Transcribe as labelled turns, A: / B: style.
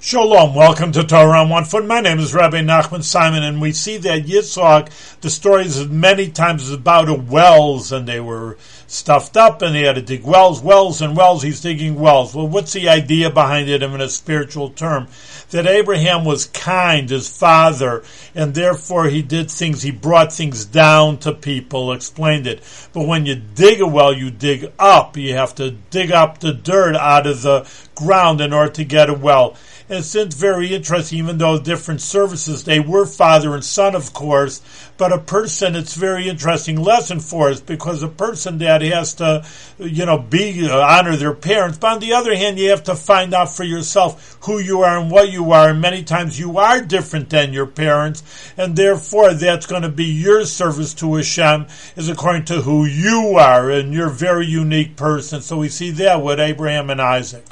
A: Shalom, welcome to Torah on One Foot. My name is Rabbi Nachman Simon, and we see that Yitzhak, the story is many times about wells, and they were stuffed up, and he had to dig wells, wells, and wells. He's digging wells. Well, what's the idea behind it in a spiritual term? That Abraham was kind, his father, and therefore he did things, he brought things down to people, explained it. But when you dig a well, you dig up. You have to dig up the dirt out of the ground in order to get a well. And it's very interesting, even though different services, they were father and son, of course, but a person, it's very interesting lesson for us because a person that has to, you know, be, uh, honor their parents. But on the other hand, you have to find out for yourself who you are and what you are. And many times you are different than your parents. And therefore, that's going to be your service to Hashem is according to who you are. And you're a very unique person. So we see that with Abraham and Isaac.